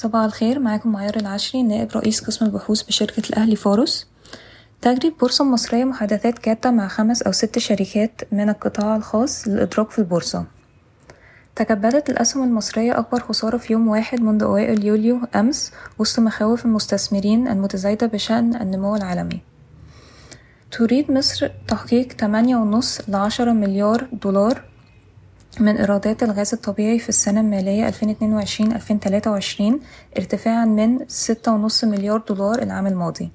صباح الخير معاكم معيار العشري نائب رئيس قسم البحوث بشركة الأهلي فارس تجري البورصة المصرية محادثات جادة مع خمس أو ست شركات من القطاع الخاص للإدراك في البورصة. تكبدت الأسهم المصرية أكبر خسارة في يوم واحد منذ أوائل يوليو أمس وسط مخاوف المستثمرين المتزايدة بشأن النمو العالمي. تريد مصر تحقيق تمانية ونص لعشرة مليار دولار من إيرادات الغاز الطبيعي في السنة المالية 2022-2023 ارتفاعًا من ستة ونص مليار دولار العام الماضي.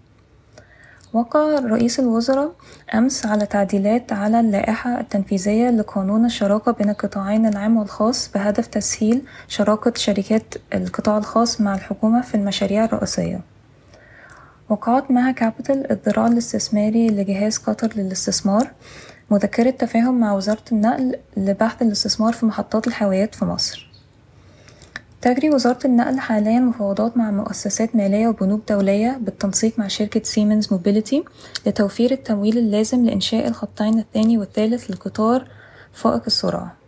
وقع رئيس الوزراء أمس على تعديلات على اللائحة التنفيذية لقانون الشراكة بين القطاعين العام والخاص بهدف تسهيل شراكة شركات القطاع الخاص مع الحكومة في المشاريع الرئيسية. وقعت معها كابيتال الذراع الاستثماري لجهاز قطر للاستثمار مذكرة تفاهم مع وزارة النقل لبحث الاستثمار في محطات الحاويات في مصر. تجري وزارة النقل حاليا مفاوضات مع مؤسسات مالية وبنوك دولية بالتنسيق مع شركة سيمنز موبيليتي لتوفير التمويل اللازم لإنشاء الخطين الثاني والثالث للقطار فائق السرعة.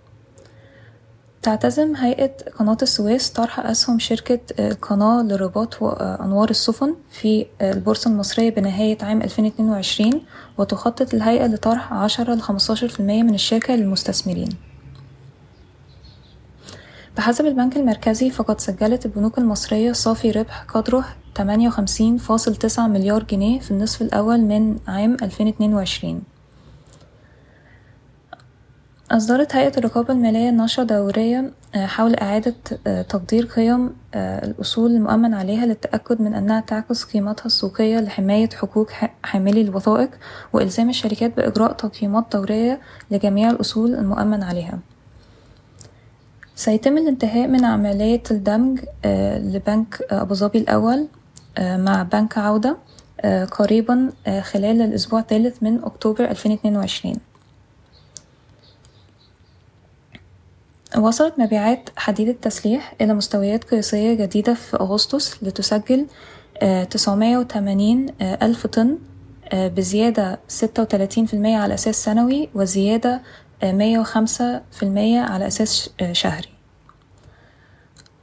تعتزم هيئة قناة السويس طرح أسهم شركة قناة لرباط وأنوار السفن في البورصة المصرية بنهاية عام 2022 وتخطط الهيئة لطرح عشرة لخمستاشر في المية من الشركة للمستثمرين. بحسب البنك المركزي فقد سجلت البنوك المصرية صافي ربح قدره تمانية وخمسين فاصل تسعة مليار جنيه في النصف الأول من عام 2022 أصدرت هيئة الرقابة المالية نشرة دورية حول إعادة تقدير قيم الأصول المؤمن عليها للتأكد من أنها تعكس قيمتها السوقية لحماية حقوق حاملي الوثائق وإلزام الشركات بإجراء تقييمات دورية لجميع الأصول المؤمن عليها. سيتم الانتهاء من عملية الدمج لبنك أبوظبي الأول مع بنك عودة قريبا خلال الأسبوع الثالث من أكتوبر 2022 وصلت مبيعات حديد التسليح إلى مستويات قياسية جديدة في أغسطس لتسجل تسعمية وتمانين ألف طن بزيادة وتلاتين في المية على أساس سنوي وزيادة مية وخمسة في المية على أساس شهري.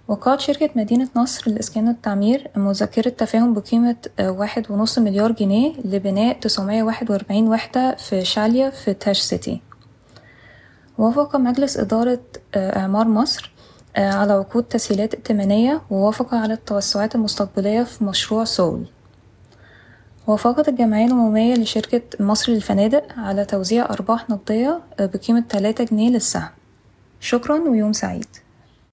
وقعت شركة مدينة نصر للإسكان والتعمير مذكرة تفاهم بقيمة واحد ونص مليار جنيه لبناء تسعمية واحد وأربعين وحدة في شالية في تاش سيتي. وافق مجلس إدارة إعمار مصر على عقود تسهيلات ائتمانية ووافق على التوسعات المستقبلية في مشروع سول. وافقت الجمعية العمومية لشركة مصر للفنادق على توزيع أرباح نقدية بقيمة تلاتة جنيه للسهم. شكرا ويوم سعيد.